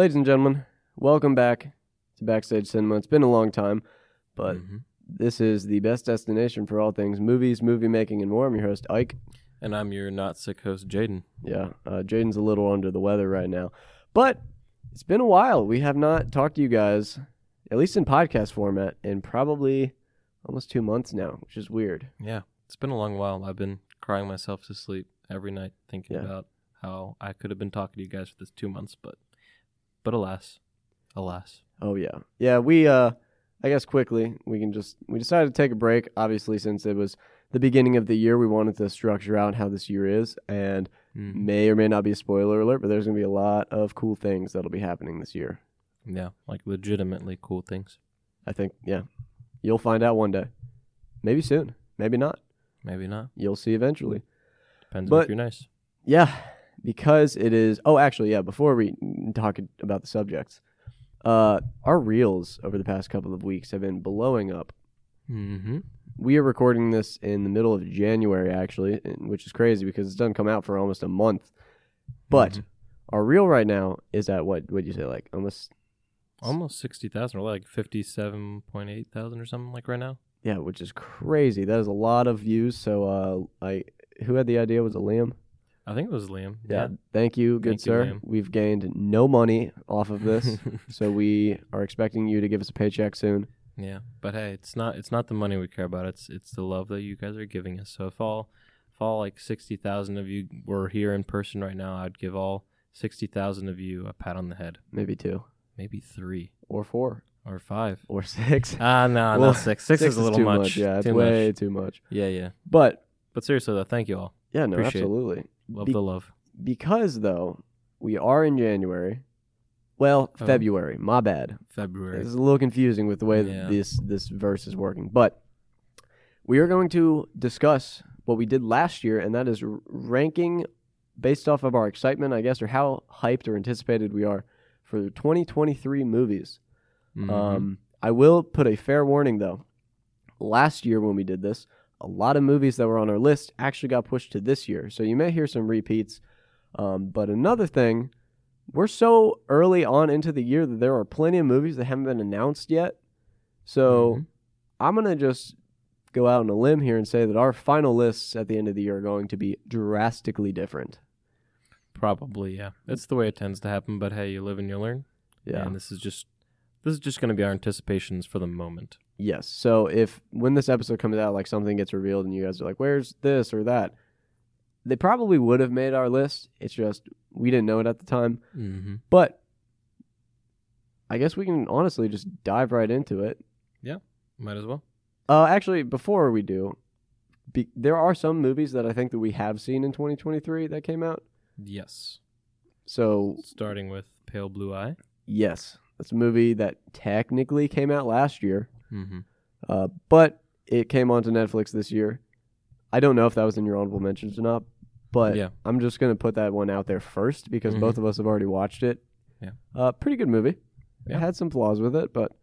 ladies and gentlemen, welcome back to Backstage Cinema. It's been a long time, but Mhm. this is the best destination for all things movies, movie making, and more. I'm your host, Ike. And I'm your not sick host, Jaden. Yeah, uh, Jaden's a little under the weather right now, but it's been a while. We have not talked to you guys, at least in podcast format, in probably almost two months now, which is weird. Yeah, it's been a long while. I've been crying myself to sleep every night thinking Yeah. about how I could have been talking to you guys for this two months, but but alas, alas. Oh yeah, yeah. We, uh, I guess quickly we can just we decided to take a break. Obviously, since it was the beginning of the year, we wanted to structure out how this year is, and Mm. may or may not be a spoiler alert, but there's gonna be a lot of cool things that'll be happening this year. Yeah, like legitimately cool things. I think, yeah, you'll find out one day, maybe soon, maybe not. Maybe not. You'll see eventually. Depends But- if you're nice. Yeah, because it is. Oh, actually, yeah. Before we talk about the subjects, uh, our reels over the past couple of weeks have been blowing up. Mm-hmm. We are recording this in the middle of January, actually, which is crazy because it's doesn't come out for almost a month. But Mhm. our reel right now is at what? Would you say, like almost? Almost sixty thousand, or like fifty-seven point eight thousand, or something like right now. Yeah, which is crazy. That is a lot of views. So, uh, I who had the idea was it Liam? I think it was Liam. Yeah. Thank you, good Thank sir. Liam. We've gained no money off of this. So we are expecting you to give us a paycheck soon. Yeah, but hey, it's not it's not the money we care about. It's it's the love that you guys are giving us. So if all if all like sixty thousand of you were here in person right now, I'd give all sixty thousand of you a pat on the head. Maybe two Maybe three or four or five. or six. Ah, no, Well, not six. Six, is a little too much. Yeah, it's Too way much. too much. Yeah, yeah. But But seriously though, thank you all. yeah, no, Appreciate it. Love Be- the love. Because though we are in January. Well, Oh. February. My bad. February. It's a little confusing with the way Yeah. that this this verse is working. But we are going to discuss what we did last year, and that is ranking based off of our excitement, I guess, or how hyped or anticipated we are for the 2023 movies. Mhm. Um, I will put a fair warning though. Last year when we did this, a lot of movies that were on our list actually got pushed to this year, so you may hear some repeats. Um, but another thing, we're so early on into the year that there are plenty of movies that haven't been announced yet. So Mhm. I'm gonna just go out on a limb here and say that our final lists at the end of the year are going to be drastically different. Probably, yeah. That's the way it tends to happen. But hey, you live and you learn. Yeah. And this is just this is just going to be our anticipations for the moment. Yes. So if when this episode comes out, like something gets revealed and you guys are like, "Where's this or that?" They probably would have made our list. It's just we didn't know it at the time. Mm-hmm. But I guess we can honestly just dive right into it. Yeah, might as well. Uh, actually, before we do, be, there are some movies that I think that we have seen in 2023 that came out. Yes. So Starting with Pale Blue Eye. yes, that's a movie that technically came out last year. Mm-hmm. Uh, but it came onto Netflix this year. I don't know if that was in your honorable mentions or not, but Yeah. I'm just gonna put that one out there first because Mhm. both of us have already watched it. Yeah. uh, pretty good movie. Yeah. It had some flaws with it, but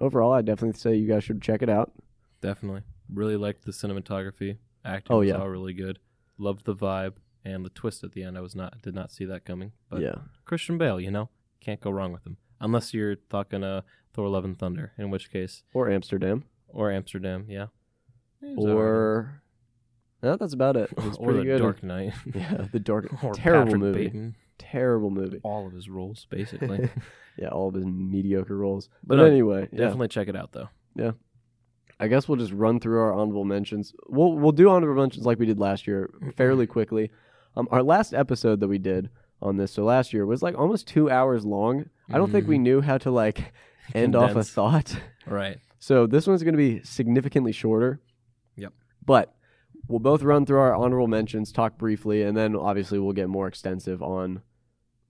overall, I definitely say you guys should check it out. Definitely. Really liked the cinematography. Acting Oh, was yeah. all really good. Loved the vibe and the twist at the end. I was not did not see that coming. But yeah, Christian Bale, you know, can't go wrong with him. Unless you're talking uh, Thor: Love and Thunder, in which case, or Amsterdam, or Amsterdam, yeah. He was all right. or no, that's about it. It's or pretty the good. Dark Knight. Yeah, the Dark. or terrible Patrick movie. Bateman. Terrible movie. All of his roles, basically. yeah, all of his mediocre roles. But But, no, anyway, yeah. Definitely check it out though. Yeah. I guess we'll just run through our honorable mentions. We'll we'll do honorable mentions like we did last year, fairly quickly. Um, our last episode that we did on this, so last year was like almost two hours long. I don't think we Mhm. knew how to like end off a Condense. thought. Right. So this one's going to be significantly shorter. Yep. But we'll both run through our honorable mentions, talk briefly, and then obviously we'll get more extensive on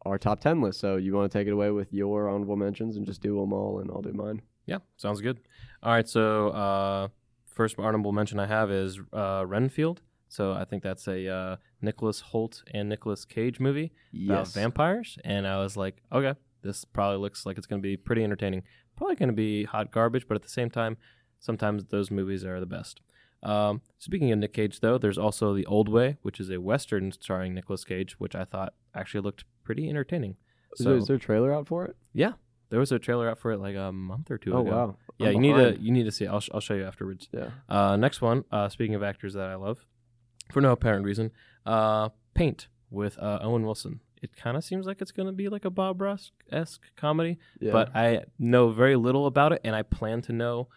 our top ten list. So you want to take it away with your honorable mentions and just do them all, and I'll do mine. Yeah, sounds good. All right, so uh, first honorable mention I have is uh, Renfield. So I think that's a uh, Nicholas Hoult and Nicolas Cage movie about vampires, and I was like, okay, this probably looks like it's going to be pretty entertaining. Probably going to be hot garbage, but at the same time, sometimes those movies are the best. Um, speaking of Nick Cage, though, there's also The Old Way, which is a western starring Nicolas Cage, which I thought actually looked pretty entertaining. Is, there, So is there a trailer out for it? Yeah. There was a trailer out for it like a month or two oh ago. Oh wow. Yeah, I'm you need to you need to see. It. I'll sh- I'll show you afterwards. Yeah. Uh, next one. Uh, speaking of actors that I love, for no apparent reason, uh, Paint with uh, Owen Wilson. It kind of seems like it's going to be like a Bob Ross esque comedy, Yeah. but I know very little about it, and I plan to know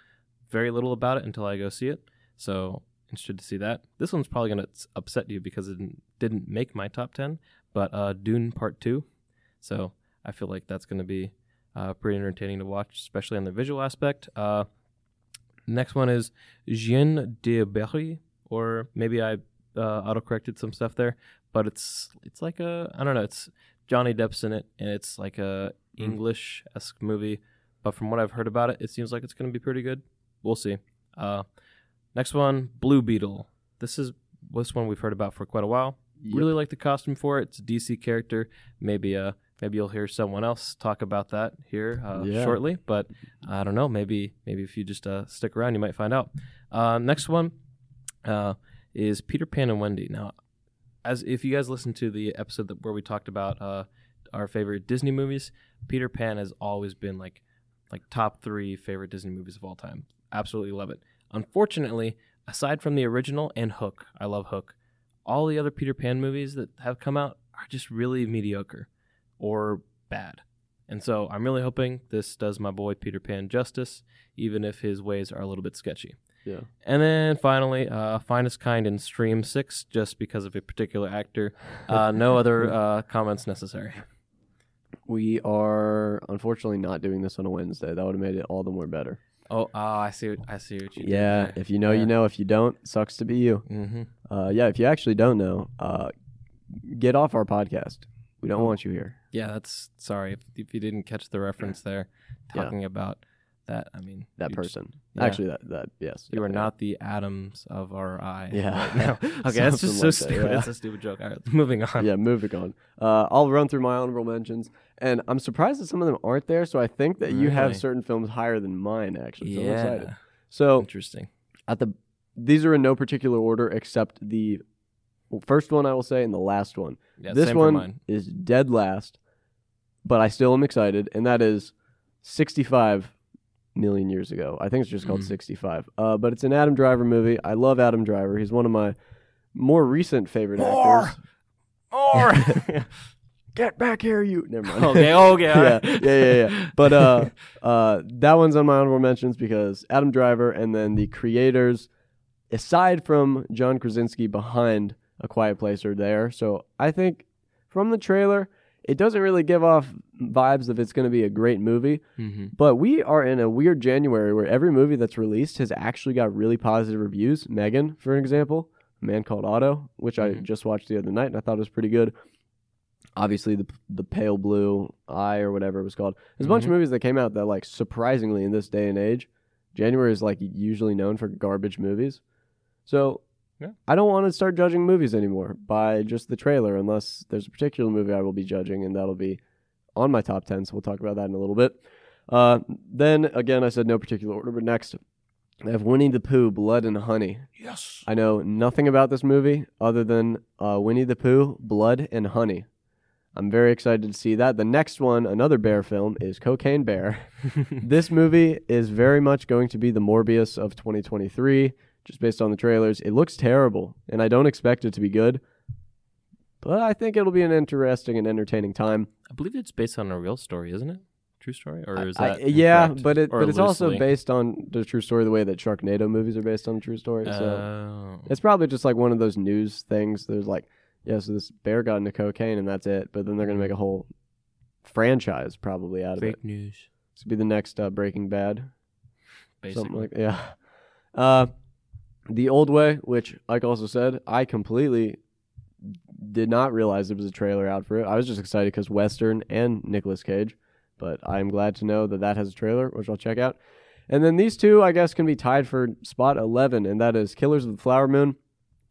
very little about it until I go see it. So interested to see that. This one's probably going to upset you because it didn't, didn't make my top ten, but uh, Dune Part Two. So I feel like that's going to be uh, pretty entertaining to watch, especially on the visual aspect. Uh, next one is Jeanne du Barry, or maybe I uh, autocorrected some stuff there, but it's it's like a I don't know. It's Johnny Depp's in it, and it's like a Mm. English esque movie. But from what I've heard about it, it seems like it's going to be pretty good. We'll see. Uh, next one, Blue Beetle. This is this one we've heard about for quite a while. Yep. Really like the costume for it. It's a DC character. Maybe uh maybe you'll hear someone else talk about that here uh, Yeah. shortly. But I don't know. Maybe maybe if you just uh, stick around, you might find out. Uh, next one uh, is Peter Pan and Wendy. Now, as if you guys listened to the episode that, where we talked about uh, our favorite Disney movies, Peter Pan has always been like like top three favorite Disney movies of all time. Absolutely love it. Unfortunately, aside from the original and Hook, I love Hook. All the other Peter Pan movies that have come out are just really mediocre or bad. And so I'm really hoping this does my boy Peter Pan justice, even if his ways are a little bit sketchy. Yeah. And then finally, uh, Finest Kind in Scream 6, just because of a particular actor. Uh, no other uh, comments necessary. We are unfortunately not doing this on a Wednesday. That would have made it all the more better. Oh, oh I see. What, I see what you Yeah, if you know, Yeah. you know. If you don't, sucks to be you. Mm-hmm. Uh, yeah, if you actually don't know, uh, get off our podcast. We don't Oh. want you here. Yeah, that's sorry if, if you didn't catch the reference there, Yeah. talking about that. I mean, That just- person. yeah. Actually, that that yes. You yeah, are yeah. not the Addams of our eye. Yeah. Right. Okay, that's just so like that, stupid. yeah. That's a stupid joke. All right, moving on. yeah, moving on. Uh, I'll run through my honorable mentions, and I'm surprised that some of them aren't there. So I think that you have certain films higher than mine, actually. So I'm excited. Yeah. So Interesting. at the these are in no particular order except the first one I will say and the last one. Yeah, this one is dead last, but I still am excited, and that is 65 million years ago. I think it's just called Mhm. 65. Uh, but it's an Adam Driver movie. I love Adam Driver. He's one of my more recent favorite More! actors. Or Get back here, you. Never mind. okay, okay, yeah, yeah, yeah, yeah. But uh, uh, that one's on my honorable mentions because Adam Driver and then the creators, aside from John Krasinski behind A Quiet Place, are there. So I think from the trailer, it doesn't really give off vibes of it's going to be a great movie. mm-hmm. But we are in a weird January where every movie that's released has actually got really positive reviews. Megan, for example, A Man Called Otto, which I Mhm. just watched the other night and I thought was pretty good. Obviously, the the Pale Blue Eye or whatever it was called. There's a bunch of Mhm. movies that came out that, like, surprisingly in this day and age, January is like usually known for garbage movies. So Yeah. I don't want to start judging movies anymore by just the trailer, unless there's a particular movie I will be judging, and that'll be on my top 10. So we'll talk about that in a little bit. Uh, then again, I said no particular order, but next I have Winnie the Pooh, Blood and Honey. Yes. I know nothing about this movie other than uh, Winnie the Pooh, Blood and Honey. I'm very excited to see that. The next one, another bear film, is Cocaine Bear. this movie is very much going to be the Morbius of 2023, just based on the trailers. It looks terrible, and I don't expect it to be good. But I think it'll be an interesting and entertaining time. I believe it's based on a real story, isn't it? True story, or is I- that yeah, but it Or but it's also based on the true story, the way that Sharknado movies are based on true story. so Oh. it's probably just like one of those news things. There's like, yeah, so this bear got into cocaine and that's it. But then they're gonna make a whole franchise probably out of it. fake news, This be the next uh, Breaking Bad. basically. Something like yeah. Uh, the old way, which like also said, I completely did not realize there was a trailer out for it. I was just excited because Western and Nicolas Cage, but I'm glad to know that that has a trailer, which I'll check out. And then these two, I guess, can be tied for spot 11, and that is Killers of the Flower Moon.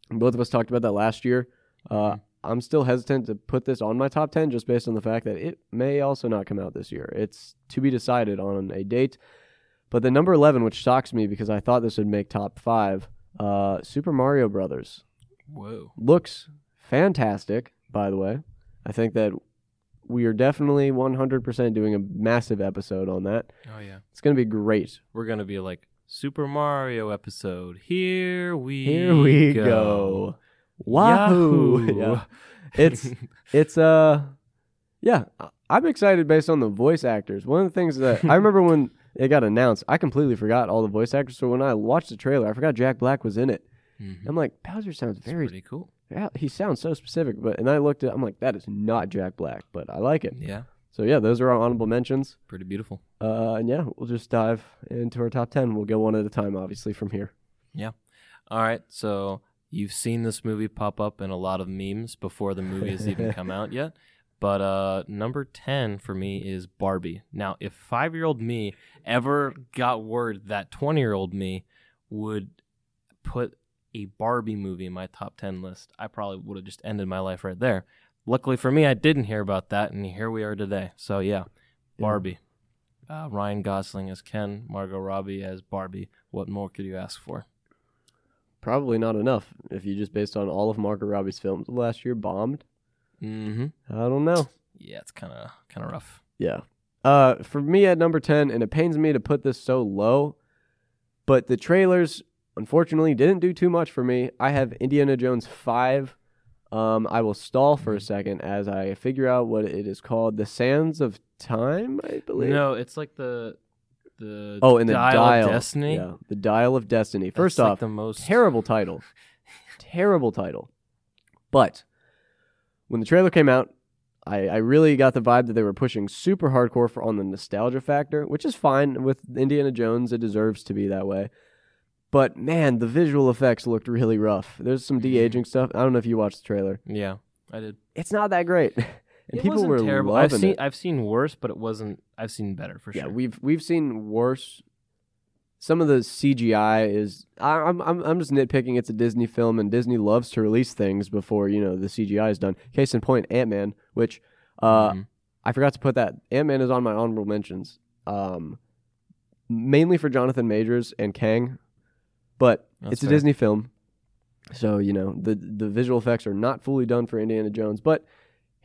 Both of us talked about that last year. Uh, Mhm. I'm still hesitant to put this on my top 10 just based on the fact that it may also not come out this year. It's to be decided on a date. But the number 11, which shocks me because I thought this would make top five, uh, Super Mario Brothers Whoa. looks fantastic. By the way, I think that we are definitely 100% doing a massive episode on that. Oh yeah. It's going to be great. We're gonna be like Super Mario episode. Here we Here we go. go. Wahoo! Yahoo! Yeah. It's it's uh yeah, I- I'm excited based on the voice actors. One of the things that I remember when it got announced, I completely forgot all the voice actors. So when I watched the trailer, I forgot Jack Black was in it. Mhm. I'm like, Bowser sounds very pretty cool. yeah, he sounds so specific, but and I looked at I'm like, that is not Jack Black, but I like it. Yeah, So yeah, those are our honorable mentions. pretty beautiful. Uh and yeah, we'll just dive into our top ten. We'll go one at a time, obviously, from here. Yeah. All right, so you've seen this movie pop up in a lot of memes before the movie has even come out yet. But uh, number 10 for me is Barbie. Now, if five year old me ever got word that 20 year old me would put a Barbie movie in my top 10 list, I probably would have just ended my life right there. Luckily for me, I didn't hear about that, and here we are today. So, yeah, Barbie. Uh, Ryan Gosling as Ken, Margot Robbie as Barbie. What more could you ask for? Probably not enough if you just based on all of Margot Robbie's films last year bombed. Mm-hmm. I don't know. Yeah, it's kind of kind of rough. Yeah. Uh, for me at number 10, and it pains me to put this so low, but the trailers unfortunately didn't do too much for me. I have Indiana Jones 5. Um, I will stall for a second as I figure out what it is called. The Sands of Time, I believe. No, it's like the the Oh, and the Dial, Dial. of Destiny. Yeah, the Dial of Destiny. That's First like off, the most terrible title. terrible title. But when the trailer came out, I, I really got the vibe that they were pushing super hardcore for on the nostalgia factor, which is fine with Indiana Jones. It deserves to be that way. But man, the visual effects looked really rough. There's some mm-hmm. de aging stuff. I don't know if you watched the trailer. Yeah, I did. It's not that great, and it people wasn't were terrible. I've seen it. I've seen worse, but it wasn't. I've seen better for Yeah, sure. Yeah, we've we've seen worse. Some of the CGI is I, I'm I'm I'm just nitpicking. It's a Disney film, and Disney loves to release things before you know the CGI is done. Case in point, Ant Man, which uh, Mhm. I forgot to put that. Ant Man is on my honorable mentions, um, mainly for Jonathan Majors and Kang, but That's it's a fair. Disney film, so you know the the visual effects are not fully done for Indiana Jones, but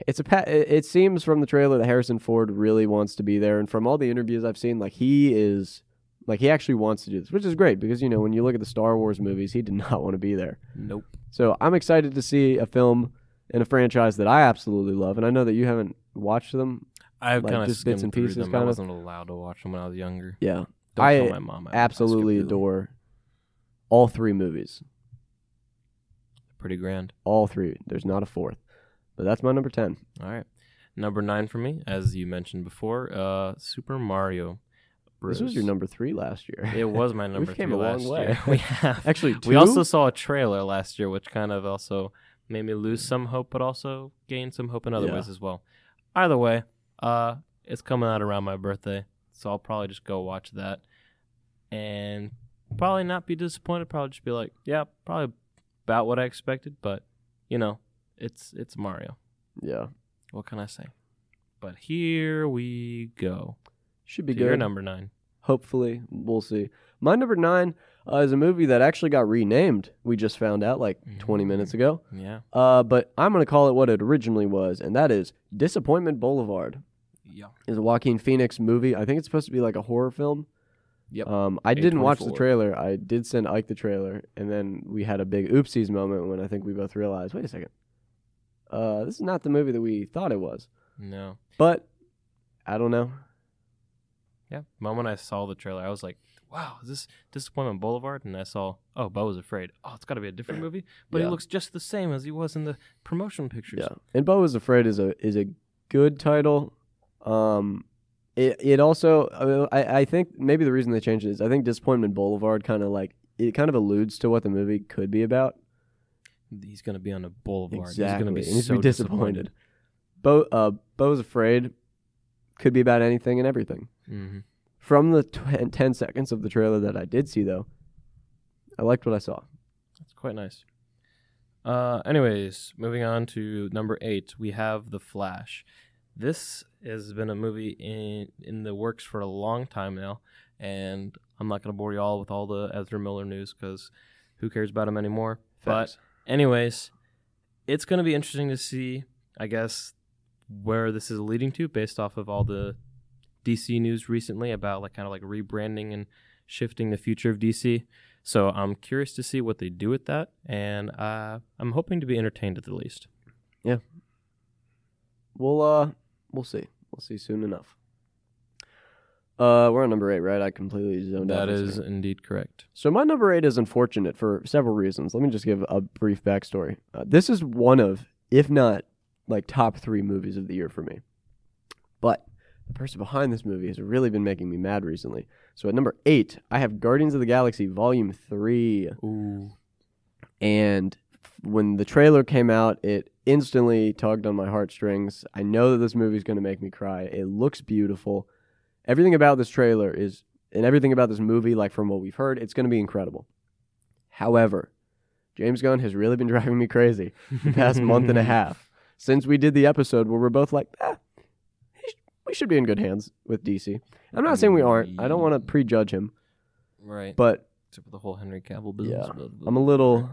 it's a pa- it it seems from the trailer that Harrison Ford really wants to be there, and from all the interviews I've seen, like he is. Like he actually wants to do this, which is great because you know when you look at the Star Wars movies, he did not want to be there. Nope. So I'm excited to see a film in a franchise that I absolutely love, and I know that you haven't watched them. I Like, kind of bits and pieces, them. I kind of? wasn't allowed to watch them when I was younger. Yeah, Don't I tell my mom. I- absolutely adore all three movies. Pretty grand. All three. There's not a fourth, but that's my number ten. All right. Number nine for me, as you mentioned before, uh, Super Mario. This was your number three last year. It was my number We came three a long way. year. We have. Actually, two? We also saw a trailer last year, which kind of also made me lose some hope, but also gain some hope in other Yeah. ways as well. Either way, uh, it's coming out around my birthday, so I'll probably just go watch that, and probably not be disappointed. Probably just be like, yeah, probably about what I expected, but you know, it's it's Mario. yeah, What can I say? But here we go. Should be good. your number nine. Hopefully, we'll see. My number nine uh, is a movie that actually got renamed. We just found out like 20 Mm. minutes ago. Yeah. Uh, but I'm gonna call it what it originally was, and that is Disappointment Boulevard. Yeah. Is a Joaquin Phoenix movie. I think it's supposed to be like a horror film. Yep. Um, I didn't watch the trailer. I did send Ike the trailer, and then we had a big oopsies moment when I think we both realized, wait a second, uh, this is not the movie that we thought it was. No. But I don't know. Yeah. The moment I saw the trailer, I was like, wow, is this Disappointment Boulevard? And I saw, oh, Beau was afraid. Oh, it's got to be a different movie. But Yeah. he looks just the same as he was in the promotion pictures. Yeah, and Beau is Afraid is a is a good title. Um, it it also I I think maybe the reason they changed it is I think Disappointment Boulevard kind of like it kind of alludes to what the movie could be about. He's going to be on a boulevard. He's going to be and he's so gonna be disappointed. Beau uh Beau's Afraid could be about anything and everything. hmm From the tw- 10 seconds of the trailer that I did see though, I liked what I saw. That's quite nice. Uh, anyways, moving on to number eight, we have The Flash. This has been a movie in in the works for a long time now, and I'm not going to bore you all with all the Ezra Miller news because who cares about him anymore? Facts. But anyways, it's going to be interesting to see, I guess, where this is leading to based off of all the DC news recently about like kind of like rebranding and shifting the future of DC. So I'm curious to see what they do with that, and uh, I'm hoping to be entertained at the least. Yeah, we'll uh we'll see. We'll see soon enough. Uh we're on number eight, right? I completely zoned out. That is indeed correct. So my number eight is unfortunate for several reasons. Let me just give a brief backstory. Uh, this is one of, if not like top three movies of the year for me. But the person behind this movie has really been making me mad recently. So at number eight, I have Guardians of the Galaxy Volume Three. Ooh. And when the trailer came out, it instantly tugged on my heartstrings. I know that this movie is going to make me cry. It looks beautiful. Everything about this trailer is, and everything about this movie, like from what we've heard, it's going to be incredible. However, James Gunn has really been driving me crazy the past month and a half since we did the episode where we're both like, ah, we should be in good hands with DC. I'm not saying we aren't. I don't want to prejudge him, Right. but Except for the whole Henry Cavill business. Yeah. I'm a little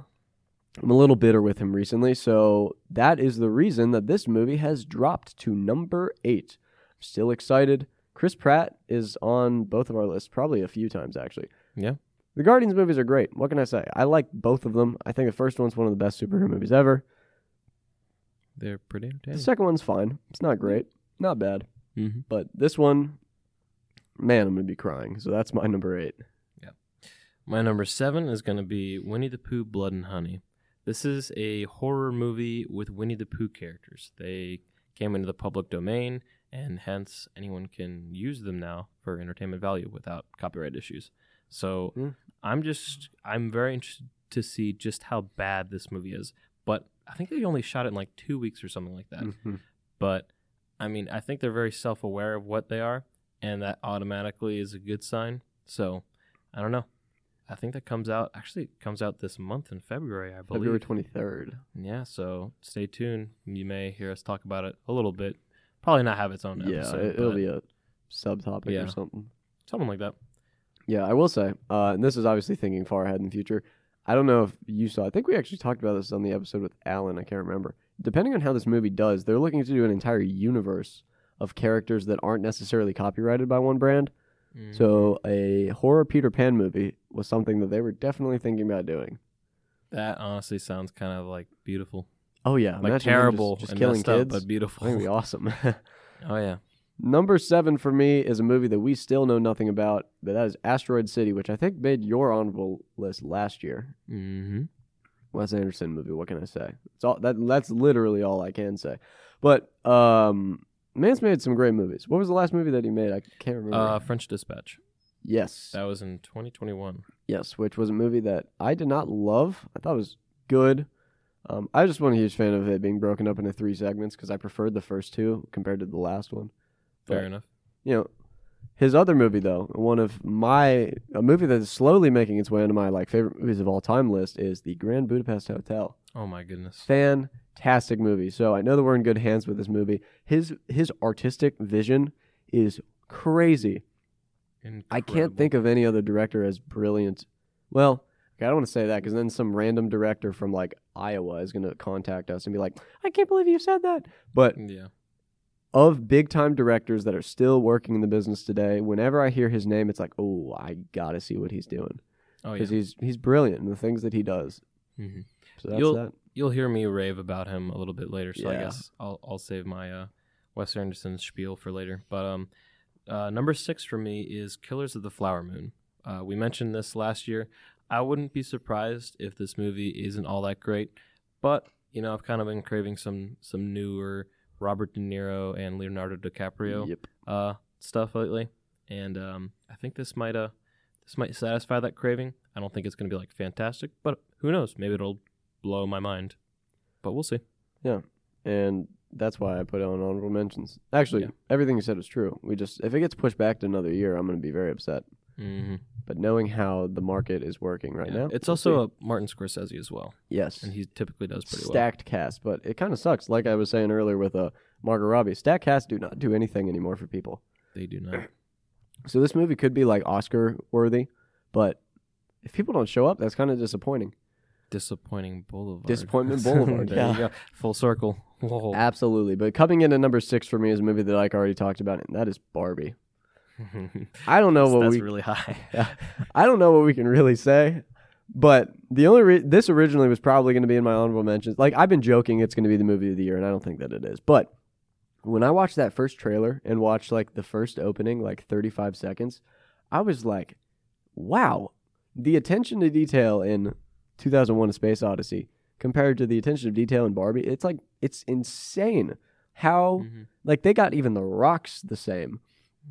I'm a little bitter with him recently, so that is the reason that this movie has dropped to number 8. I'm still excited. Chris Pratt is on both of our lists probably a few times actually. Yeah. The Guardians movies are great. What can I say? I like both of them. I think the first one's one of the best superhero movies ever. They're pretty entertaining. The second one's fine. It's not great. Not bad. mm-hmm. But this one man, I'm going to be crying. So that's my number 8. Yeah, My number seven is going to be Winnie the Pooh Blood and Honey. This is a horror movie with Winnie the Pooh characters. They came into the public domain, and hence anyone can use them now for entertainment value without copyright issues. So Hmm. I'm just, I'm very interested to see just how bad this movie is. But I think they only shot it in like two weeks or something like that. Mhm. But I mean, I think they're very self aware of what they are, and that automatically is a good sign. So I don't know. I think that comes out actually it comes out this month in February, I believe. February 23rd. Yeah, so stay tuned. You may hear us talk about it a little bit. Probably not have its own Yeah, episode. it, it'll be a subtopic Yeah. or something. something like that. Yeah, I will say, uh, and this is obviously thinking far ahead in the future. I don't know if you saw. I think we actually talked about this on the episode with Alan. I can't remember. Depending on how this movie does, they're looking to do an entire universe of characters that aren't necessarily copyrighted by one brand. Mm-hmm. So a horror Peter Pan movie was something that they were definitely thinking about doing. that honestly sounds kind of like beautiful, Oh yeah, like terrible, just, just and killing messed up, kids. but beautiful. it'd be awesome. oh yeah, Number seven for me is a movie that we still know nothing about, but that is Asteroid City, which I think made your honorable list last year. mm-hmm. Wes Anderson movie. What can I say? It's all that. That's literally all I can say. But um, man's made some great movies. What was the last movie that he made? I can't remember. uh, French Dispatch. yes, That was in 2021. yes, which was a movie that I did not love. I thought it was good. Um, I just wasn't a huge fan of it being broken up into three segments because I preferred the first two compared to the last one. Fair But- enough. you know, his other movie though, one of my a movie that is slowly making its way into my like favorite movies of all time list is the Grand Budapest Hotel. Oh my goodness. Fantastic movie. So I know that we're in good hands with this movie. His his artistic vision is crazy. I can't think of any other director as brilliant. Well, okay, I don't want to say that because then some random director from like Iowa is going to contact us and be like, "I can't believe you said that." But Yeah. Of big time directors that are still working in the business today, whenever I hear his name, it's like, oh, I gotta see what he's doing Oh yeah. because he's he's brilliant in the things that he does. hmm So that's You'll- that. You'll hear me rave about him a little bit later, so I guess I'll I'll save my uh, Wes Anderson spiel for later. But um, uh, number six for me is Killers of the Flower Moon. Uh, we mentioned this last year. I wouldn't be surprised if this movie isn't all that great, but you know I've kind of been craving some some newer Robert De Niro and Leonardo DiCaprio Yep. uh, stuff lately, and um, I think this might uh this might satisfy that craving. I don't think it's gonna be like fantastic, but who knows? Maybe it'll blow my mind. But we'll see. Yeah, and that's why I put on honorable mentions. Actually, Yeah. everything you said is true. We just if it gets pushed back to another year, I'm gonna be very upset. Mm-hmm. But knowing how the market is working right now, it's also a Martin Scorsese as well, yes and he typically does pretty well. stacked cast, but it kind of sucks. Like I was saying earlier with uh, Margot Robbie, stacked cast do not do anything anymore for people. They do not. So this movie could be like Oscar worthy, but if people don't show up, that's kind of disappointing. Disappointing Boulevard. Disappointment Boulevard, there yeah. you go. Full circle. Whoa. Absolutely. But coming in at number six for me is a movie that Ike already talked about, and that is Barbie. I don't know what That's we really high. I don't know what we can really say, but the only re- this originally was probably going to be in my honorable mentions. Like I've been joking, it's going to be the movie of the year, and I don't think that it is. But when I watched that first trailer and watched like the first opening, like 35 seconds, I was like, "Wow, the attention to detail in 2001: A Space Odyssey compared to the attention to detail in Barbie, it's like it's insane how Mhm. like they got even the rocks the same."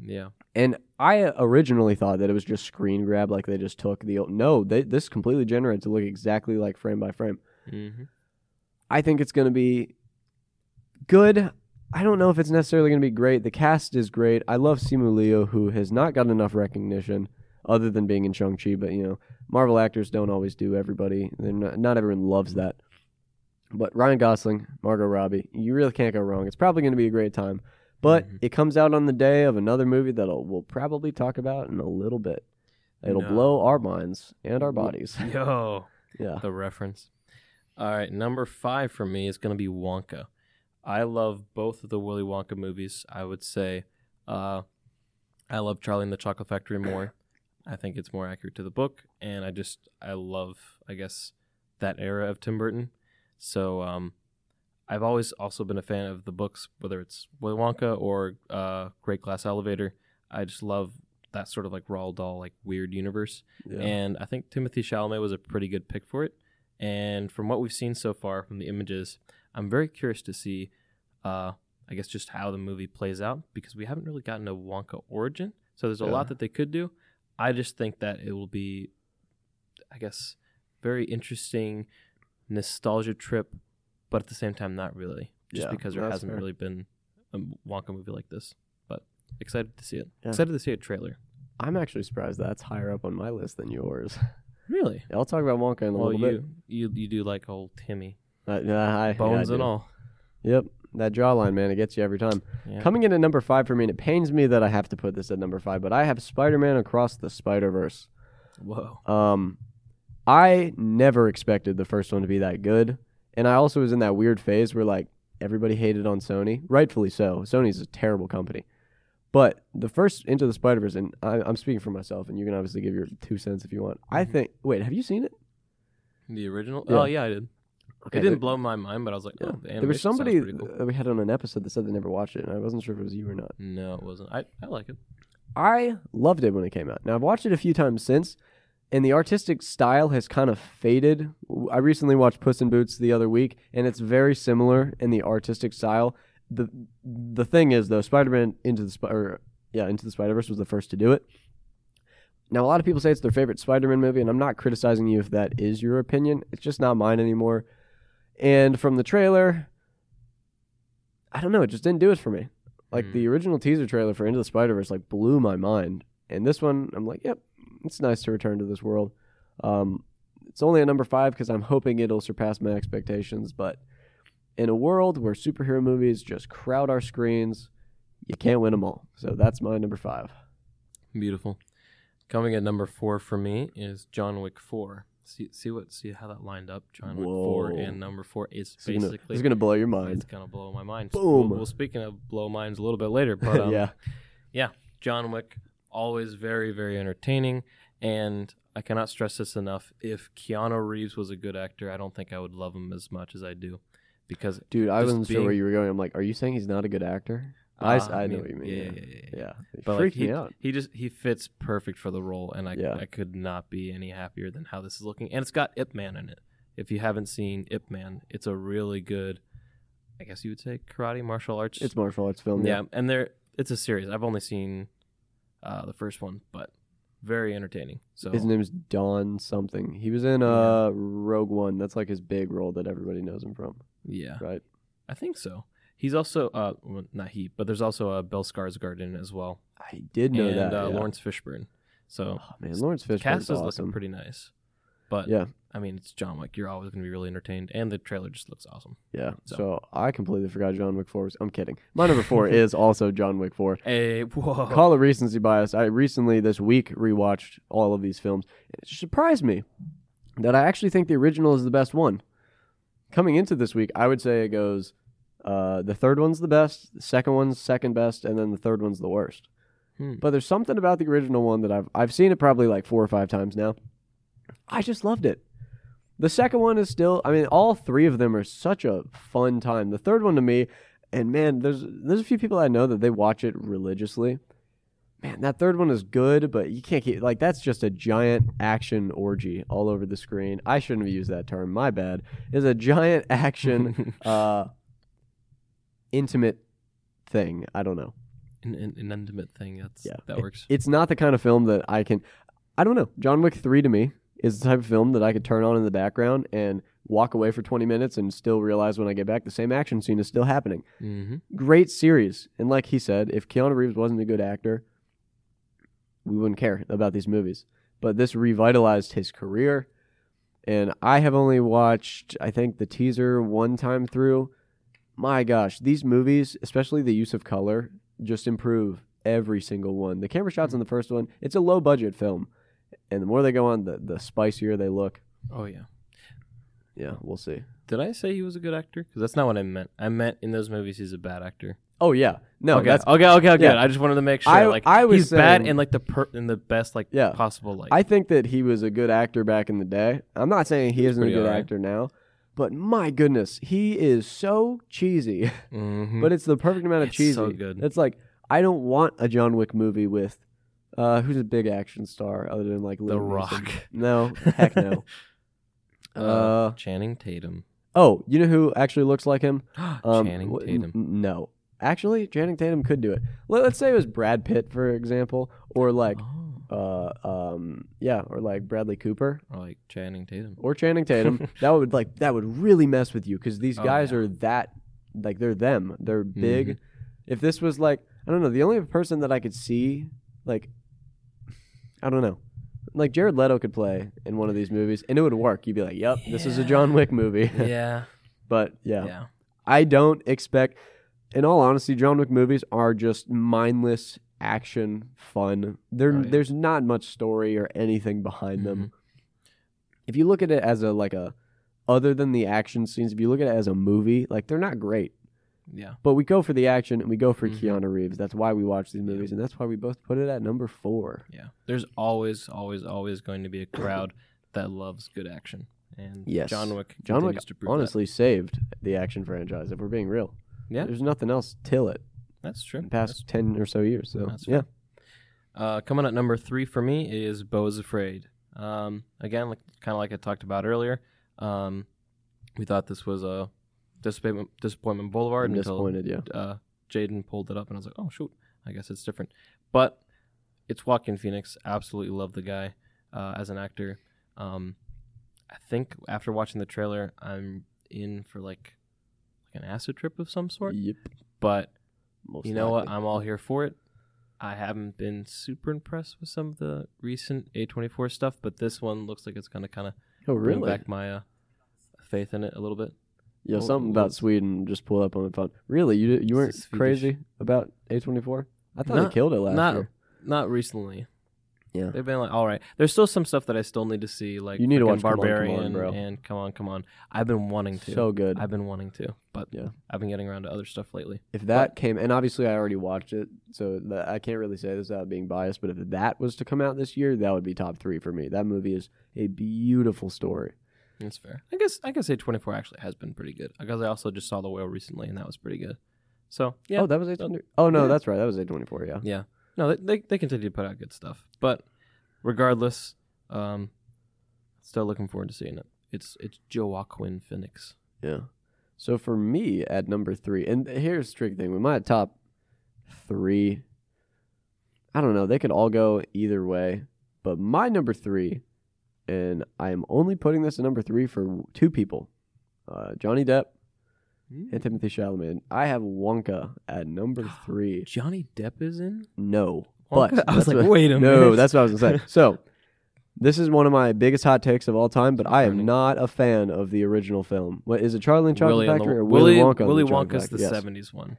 Yeah. And I originally thought that it was just screen grab, like they just took the old. No, they, this completely generated to look exactly like frame by frame. hmm I think it's going to be good. I don't know if it's necessarily going to be great. The cast is great. I love Simu Liu, who has not gotten enough recognition other than being in Shang-Chi, but you know, Marvel actors don't always do everybody. They're not, not everyone loves that. But Ryan Gosling, Margot Robbie, you really can't go wrong. It's probably going to be a great time. But Mhm. it comes out on the day of another movie that we'll probably talk about in a little bit. It'll No. blow our minds and our bodies. Yo, yeah. the reference. All right, number five for me is going to be Wonka. I love both of the Willy Wonka movies. I would say uh, I love Charlie and the Chocolate Factory more. I think it's more accurate to the book, and I just I love I guess that era of Tim Burton. So um, I've always also been a fan of the books, whether it's Willy Wonka or uh, Great Glass Elevator. I just love that sort of like Roald Dahl like weird universe. yeah. And I think Timothée Chalamet was a pretty good pick for it. And from what we've seen so far from the images, I'm very curious to see, uh, I guess, just how the movie plays out because we haven't really gotten a Wonka origin. So there's a Yeah. lot that they could do. I just think that it will be, I guess, very interesting nostalgia trip, but at the same time, not really. Just Yeah, because there that's hasn't fair. really been a Wonka movie like this. But excited to see it. Yeah. Excited to see a trailer. I'm actually surprised that's higher up on my list than yours. Really? I'll talk about Wonka in a Well, little you, bit. you you do like old Timmy, Uh, yeah, I, bones yeah, and all. Yep. That jawline, man, it gets you every time. Yeah. Coming in at number five for me, and it pains me that I have to put this at number five, but I have Spider Man Across the Spider Verse. Whoa. Um, I never expected the first one to be that good, and I also was in that weird phase where like everybody hated on Sony, rightfully so. Sony's a terrible company, but the first Into the Spider Verse, and I, I'm speaking for myself, and you can obviously give your two cents if you want. I Mhm. think. Wait, have you seen it? The original? Yeah. Oh yeah, I did. Okay, it didn't there- blow my mind, but I was like, Yeah. oh, the there was somebody cool. that we had on an episode that said they never watched it, and I wasn't sure if it was you or not. No, it wasn't. I, I like it. I loved it when it came out. Now I've watched it a few times since, and the artistic style has kind of faded. I recently watched Puss in Boots the other week, and it's very similar in the artistic style. the The thing is, though, Spider-Man into the Sp- or, yeah into the Spider Verse was the first to do it. Now a lot of people say it's their favorite Spider-Man movie, and I'm not criticizing you if that is your opinion. It's just not mine anymore. And from the trailer, I don't know, it just didn't do it for me. Like Hmm. the original teaser trailer for Into the Spider Verse, like blew my mind, and this one, I'm like, yep, it's nice to return to this world. Um, it's only a number five because I'm hoping it'll surpass my expectations. But in a world where superhero movies just crowd our screens, you can't win them all. So that's my number five. Beautiful. Coming at number four for me is John Wick Four. See, see what, see how that lined up. John Wick Four and number four is This is gonna, basically this gonna blow your mind. it's gonna blow my mind. Boom. Well, well, speaking of blow minds, a little bit later, but um, yeah, John Wick, always very, very entertaining. And I cannot stress this enough. If Keanu Reeves was a good actor, I don't think I would love him as much as I do. Because dude, I wasn't sure where you were going. I'm like, are you saying he's not a good actor? I uh, I know mean, what you mean. Yeah, Yeah, yeah, yeah, yeah. yeah. It But like, he, me out. he just he fits perfect for the role, and I Yeah. I could not be any happier than how this is looking. And it's got Ip Man in it. If you haven't seen Ip Man, it's a really good, I guess you would say karate martial arts. It's martial arts film. yeah, and there it's a series. I've only seen uh, the first one, but very entertaining. So His name's Don something. He was in uh Rogue One. That's like his big role that everybody knows him from, yeah, right? I think so. He's also uh well, not he, but there's also a uh, Bill Skarsgård in as well, I did know and that. uh, yeah. Laurence Fishburne. So Oh, man, Laurence the Fishburne's cast is awesome. looking pretty nice. But yeah, I mean, it's John Wick. You're always going to be really entertained, and the trailer just looks awesome. yeah. So- So. I completely forgot John Wick Four. Was, I'm kidding. My number four is also John Wick Four. Hey, whoa! Call it recency bias. I recently this week rewatched all of these films. It surprised me that I actually think the original is the best one. Coming into this week, I would say it goes Uh, the third one's the best. The second one's second best, and then the third one's the worst. Hmm. But there's something about the original one that I've I've seen it probably like four or five times now. I just loved it. The second one is still. I mean, all three of them are such a fun time. The third one to me, and man, there's there's a few people I know that they watch it religiously. Man, that third one is good, but you can't keep like that's just a giant action orgy all over the screen. I shouldn't have used that term. My bad. Is a giant action, uh, intimate thing. I don't know. an, an, an intimate thing. That's Yeah. that works. It's not the kind of film that I can. I don't know. John Wick three to me is the type of film that I could turn on in the background and walk away for twenty minutes and still realize when I get back the same action scene is still happening. mm-hmm. Great series, and like he said, if Keanu Reeves wasn't a good actor, we wouldn't care about these movies. But this revitalized his career, and I have only watched I think the teaser one time through. My gosh, these movies, especially the use of color, just improve every single one. The camera shots in the first one, it's a low budget film. And the more they go on, the, the spicier they look. Oh yeah. Yeah, we'll see. Did I say he was a good actor? Because that's not what I meant. I meant in those movies he's a bad actor. Oh yeah. No, okay. that's okay. Okay. Okay. yeah. I just wanted to make sure. I- like I was he's bad in like the per- in the best like Yeah. possible like. I think that he was a good actor back in the day. I'm not saying he isn't a good alright. actor now, but my goodness, he is so cheesy. Mhm. but it's the perfect amount of It's cheesy. so good. It's like I don't want a John Wick movie with uh who's a big action star other than like The Neeson? Rock. No, heck no. uh, uh Channing Tatum. oh, you know who actually looks like him? Um, Channing Tatum. n- no, actually, Channing Tatum could do it. Let, let's say it was Brad Pitt, for example, or like oh, uh um yeah, or like Bradley Cooper. or like Channing Tatum. or Channing Tatum, that would like that would really mess with you because these Oh, guys yeah. are that like they're them. They're big. Mhm. If this was like I don't know, the only person that I could see like I don't know. Like Jared Leto could play in one of these movies and it would work. You'd be like, "Yep, this is a John Wick movie." yeah. but yeah. Yeah. I don't expect in all honesty, John Wick movies are just mindless action fun. There there's not much story or anything behind them Mhm. if you look at it as a like a other than the action scenes, if you look at it as a movie, like they're not great. Yeah. But we go for the action and we go for Mhm. Keanu Reeves. That's why we watch these movies, and that's why we both put it at number four. Yeah. There's always, always, always going to be a crowd that loves good action. And Yes. John Wick John Wick prove that. honestly saved the action franchise. If we're being real, Yeah. there's nothing else till it That's true. in the past ten or so years. So That's yeah, Uh, coming at number three for me is Beau is Afraid. Um, again, like kind of like I talked about earlier, um, we thought this was a disappointment, disappointment Boulevard I'm until disappointed. Yeah, uh, Jaden pulled it up, and I was like, oh shoot, I guess it's different. But it's Joaquin Phoenix. Absolutely love the guy uh, as an actor. Um, I think after watching the trailer, I'm in for like like an acid trip of some sort. yep. But Most you know what? I'm all here for it. I haven't been super impressed with some of the recent A24 stuff, but this one looks like it's going to kind of oh bring really? back my uh, faith in it a little bit. Yeah, Well, something well, about Sweden just pulled up on the phone. Really, you you weren't It's Swedish. crazy about A24? I thought they Not- killed it last not- year. Not recently. Yeah. They've been like, all right. There's still some stuff that I still need to see, like You need to watch Come On, Come On, Barbarian bro. and Come On, Come On. I've been wanting to. So good. I've been wanting to, but Yeah. I've been getting around to other stuff lately. If that came, and obviously I already watched it, so that, I can't really say this without being biased. But if that was to come out this year, that would be top three for me. That movie is a beautiful story. That's fair. I guess I guess A24 actually has been pretty good because I also just saw The Whale recently, and that was pretty good. So yeah, Oh, that was A twenty. Oh no, Yeah. that's right. That was A twenty four. Yeah. Yeah. No, they, they they continue to put out good stuff. But regardless, um still looking forward to seeing it. It's it's Joaquin Phoenix. Yeah. So for me at number three, and here's the tricky thing with my top three, I don't know. They could all go either way, but my number three, and I am only putting this at number three for two people, uh, Johnny Depp and Timothée Chalamet. I have Wonka at number three. Johnny Depp is in? No, Wonka? but I was like, what- wait a no, minute. No, that's what I was gonna say. So, this is one of my biggest hot takes of all time, but I am not a fan of the original film. What is it, Charlie and Chocolate Willy, and the- Factory or Willy, Wonka? Willy the Chocolate Wonka's the Factory? Yes. 70s one.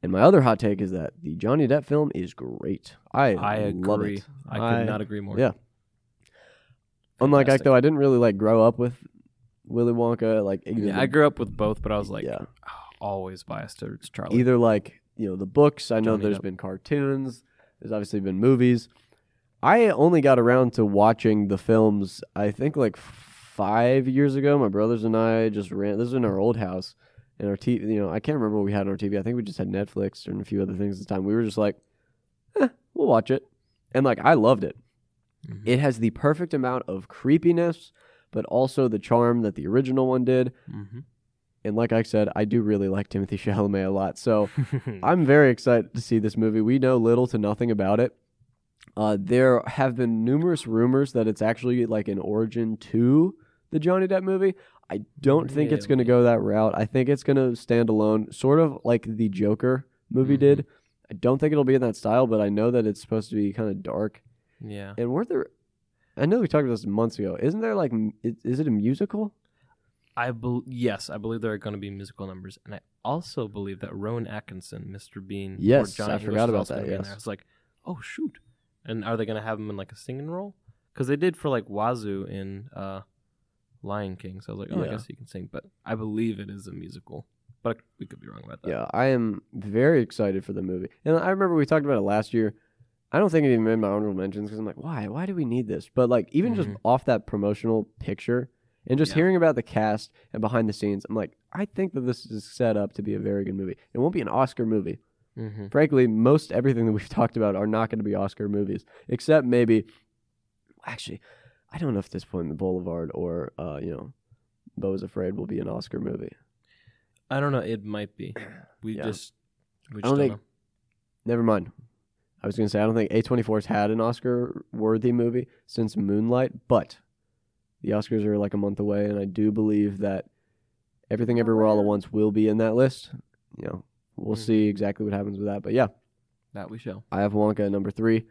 And my other hot take is that the Johnny Depp film is great. I I love agree. it. I could I- not agree more. yeah. Unlike Fantastic. Ike, though, I didn't really like grow up with Willy Wonka. Like, either Yeah, I grew up with both, but I was like, yeah, always biased towards Charlie. either like you know the books. I know Johnny there's Depp. been cartoons. There's obviously been movies. I only got around to watching the films. I think like five years ago. My brothers and I just ran. This was in our old house, and our TV. You know, I can't remember what we had on our TV. I think we just had Netflix and a few other things at the time. We were just like, eh, we'll watch it, and like I loved it. Mhm. It has the perfect amount of creepiness, but also the charm that the original one did. Mhm. And like I said, I do really like Timothée Chalamet a lot. So Mm-hmm. I'm very excited to see this movie. We know little to nothing about it. Uh, there have been numerous rumors that it's actually like an origin to the Johnny Depp movie. I don't think it's going to go that route. I think it's going to stand alone, sort of like the Joker movie Mhm. did. I don't think it'll be in that style, but I know that it's supposed to be kind of dark. Yeah. And weren't there? I know we talked about this months ago. Isn't there like, is, is it a musical? I bel yes, I believe there are going to be musical numbers, and I also believe that Rowan Atkinson, Mr. Bean, Yes, or I English forgot is about also that, gonna be in yes. I was like, oh shoot! And are they going to have him in like a singing role? Because they did for like Zazu in uh, Lion King. So I was like, oh, I Yeah. guess he can sing. But I believe it is a musical, but we could be wrong about that. Yeah, I am very excited for the movie. And I remember we talked about it last year. I don't think it even made my honorable mentions because I'm like, why? Why do we need this? But like, even just Mhm. off that promotional picture and just Yeah. hearing about the cast and behind the scenes, I'm like, I think that this is set up to be a very good movie. It won't be an Oscar movie. Mm-hmm. Frankly, most everything that we've talked about are not going to be Oscar movies, except maybe. Actually, I don't know if this point in the Boulevard or uh, you know, Beau is Afraid will be an Oscar movie. I don't know. It might be. We Yeah. just we I don't don't, think- know. Never mind. I was going to say I don't think A24 has had an Oscar-worthy movie since Moonlight, but the Oscars are like a month away, and I do believe that Everything Everywhere All at Once will be in that list. You know, we'll Mhm. see exactly what happens with that. But yeah, That we shall. I have Wonka at number three.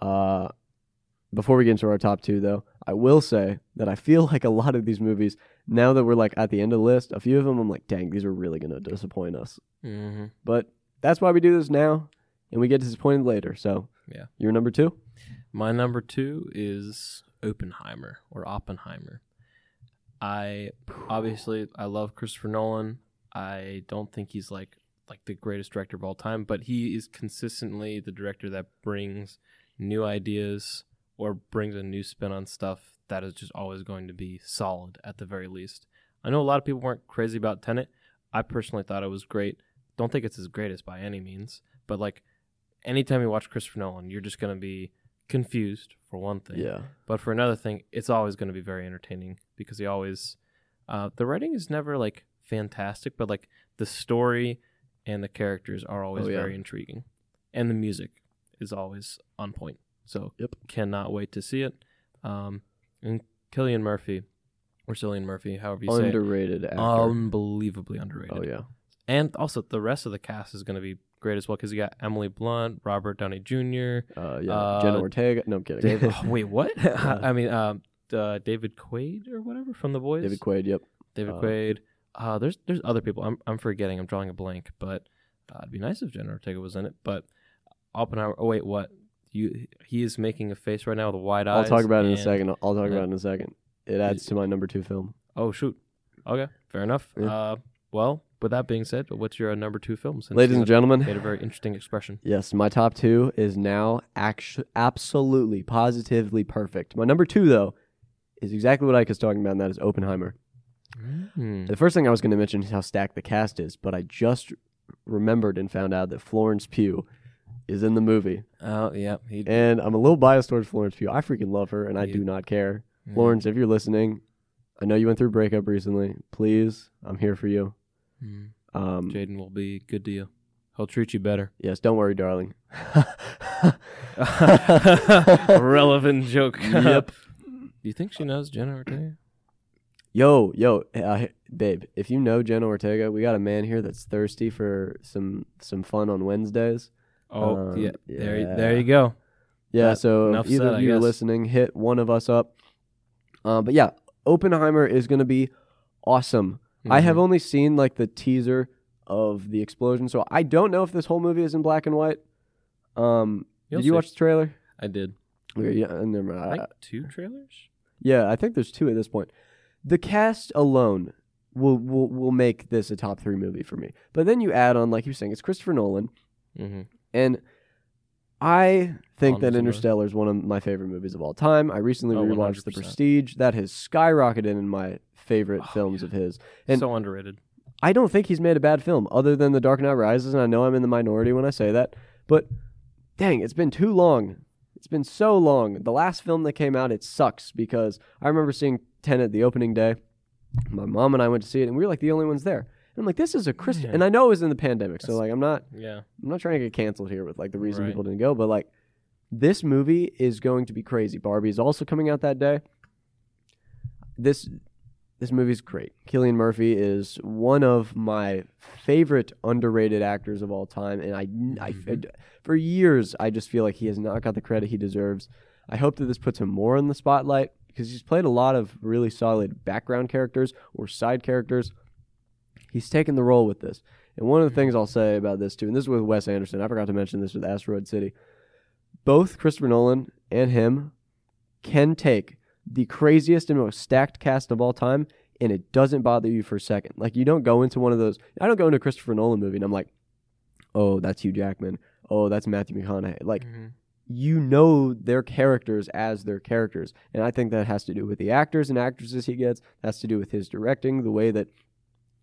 Uh, before we get into our top two, though, I will say that I feel like a lot of these movies, now that we're like at the end of the list, a few of them I'm like, dang, these are really going to disappoint us. Mm-hmm. But that's why we do this now, and we get disappointed later. So Yeah. you're number two. My number two is Oppenheimer or Oppenheimer. I obviously I love Christopher Nolan. I don't think he's like like the greatest director of all time, but he is consistently the director that brings new ideas or brings a new spin on stuff that is just always going to be solid at the very least. I know a lot of people weren't crazy about Tenet. I personally thought it was great. Don't think it's as great as by any means, but like anytime you watch Christopher Nolan, you're just going to be confused for one thing. Yeah. But for another thing, it's always going to be very entertaining because he always, uh, the writing is never like fantastic, but like the story and the characters are always Oh, yeah. very intriguing, and the music is always on point. So Yep. cannot wait to see it. Um, and Killian Murphy, or Cillian Murphy, however you say Underrated it, actor. unbelievably underrated. oh yeah. And also the rest of the cast is going to be great as well because you got Emily Blunt, Robert Downey Jr. Uh, yeah. Uh, Jenna Ortega. No, I'm kidding. David. wait, what? I mean, um, uh, David Quaid or whatever from The Boys. David Quaid. Yep. David uh, Quaid. Uh, there's there's other people. I'm I'm forgetting. I'm drawing a blank. But uh, it'd be nice if Jenna Ortega was in it. But Oppenheimer. Oh wait, what? You he is making a face right now with wide eyes. I'll talk about it in a second. I'll talk about it in a second. It adds to my number two film. Oh shoot. Okay, fair enough. Yeah. Uh, well, with that being said, what's your uh, number two film? Since Ladies and gentlemen, made a very interesting expression. yes, my top two is now actu- absolutely, positively perfect. My number two, though, is exactly what Ike is talking about, and that is Oppenheimer. Mm. The first thing I was going to mention is how stacked the cast is, but I just remembered and found out that Florence Pugh is in the movie. Oh yeah, he. And I'm a little biased towards Florence Pugh. I freaking love her, and I You- do not care. yeah. Florence, if you're listening, I know you went through a breakup recently. Please, I'm here for you. Mm. Um, Jaden will be good to you. He'll treat you better. yes, don't worry, darling. Relevant joke. Yep. Do you think she knows Jenna Ortega? Yo, yo, uh, babe, if you know Jenna Ortega, we got a man here that's thirsty for some some fun on Wednesdays. Oh, Um, yeah. There, yeah. there you go. Yeah, That- so if either said, of you listening, hit one of us up. Uh, but yeah, Oppenheimer is going to be awesome. I have Mhm. only seen like the teaser of the explosion, so I don't know if this whole movie is in black and white. Um, You'll did you see. watch the trailer? I did. Okay, yeah, uh, never mind. I I- two trailers. yeah, I think there's two at this point. The cast alone will will will make this a top three movie for me. But then you add on, like you're saying, it's Christopher Nolan, Mm-hmm. and I think On that Interstellar is one of my favorite movies of all time. I recently Oh, rewatched The 100%. Prestige. That has skyrocketed in my favorite Oh, films yeah. of his. And- so underrated. I don't think he's made a bad film other than The Dark Knight Rises, and I know I'm in the minority when I say that. But dang, it's been too long. It's been so long. The last film that came out, it sucks because I remember seeing Tenet the opening day. My mom and I went to see it, and we were like the only ones there. And I'm like, this is a Christian. Yeah. And I know it was in the pandemic, so like I'm not Yeah. I'm not trying to get canceled here with like the reason Right. people didn't go, but like this movie is going to be crazy. Barbie is also coming out that day. This this movie's great. Cillian Murphy is one of my favorite underrated actors of all time, and I, I- Mhm. for years I just feel like he has not got the credit he deserves. I hope that this puts him more in the spotlight because he's played a lot of really solid background characters or side characters. He's taken the role with this. And one of the things I'll say about this too, and this is with Wes Anderson, I forgot to mention this with Asteroid City. Both Christopher Nolan and him can take the craziest and most stacked cast of all time, and it doesn't bother you for a second. Like you don't go into one of those. I don't go into a Christopher Nolan movie and I'm like, oh, that's Hugh Jackman. Oh, that's Matthew McConaughey. Like Mhm. you know their characters as their characters. And I think that has to do with the actors and actresses he gets, has to do with his directing, the way that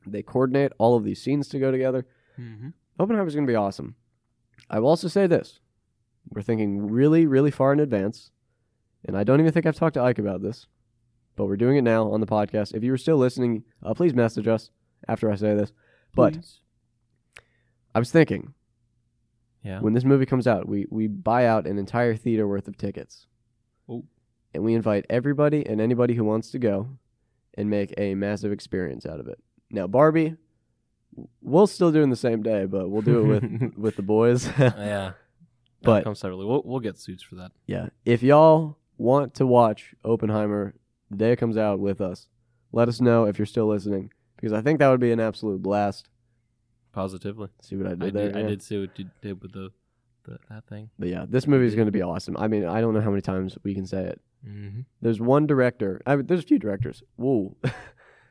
they coordinate all of these scenes to go together. Mhm. Oppenheimer's going to be awesome. I will also say this. We're thinking really, really far in advance. And I don't even think I've talked to Ike about this, but we're doing it now on the podcast. If you were still listening, uh, please message us after I say this. But Please. I was thinking yeah. when this movie comes out, we we buy out an entire theater worth of tickets. Oh. And we invite everybody and anybody who wants to go and make a massive experience out of it. Now, Barbie, we'll still do it in the same day, but we'll do it with with the boys. yeah. But- comes separately. We'll we'll get suits for that. yeah, if y'all want to watch Oppenheimer the day it comes out with us, let us know if you're still listening because I think that would be an absolute blast. Positively. See what I did I there? did, I did see what you did with the, the that thing. But yeah, this movie is going to be awesome. I mean, I don't know how many times we can say it. Mm-hmm. There's one director. I mean, there's a few directors. Whoa.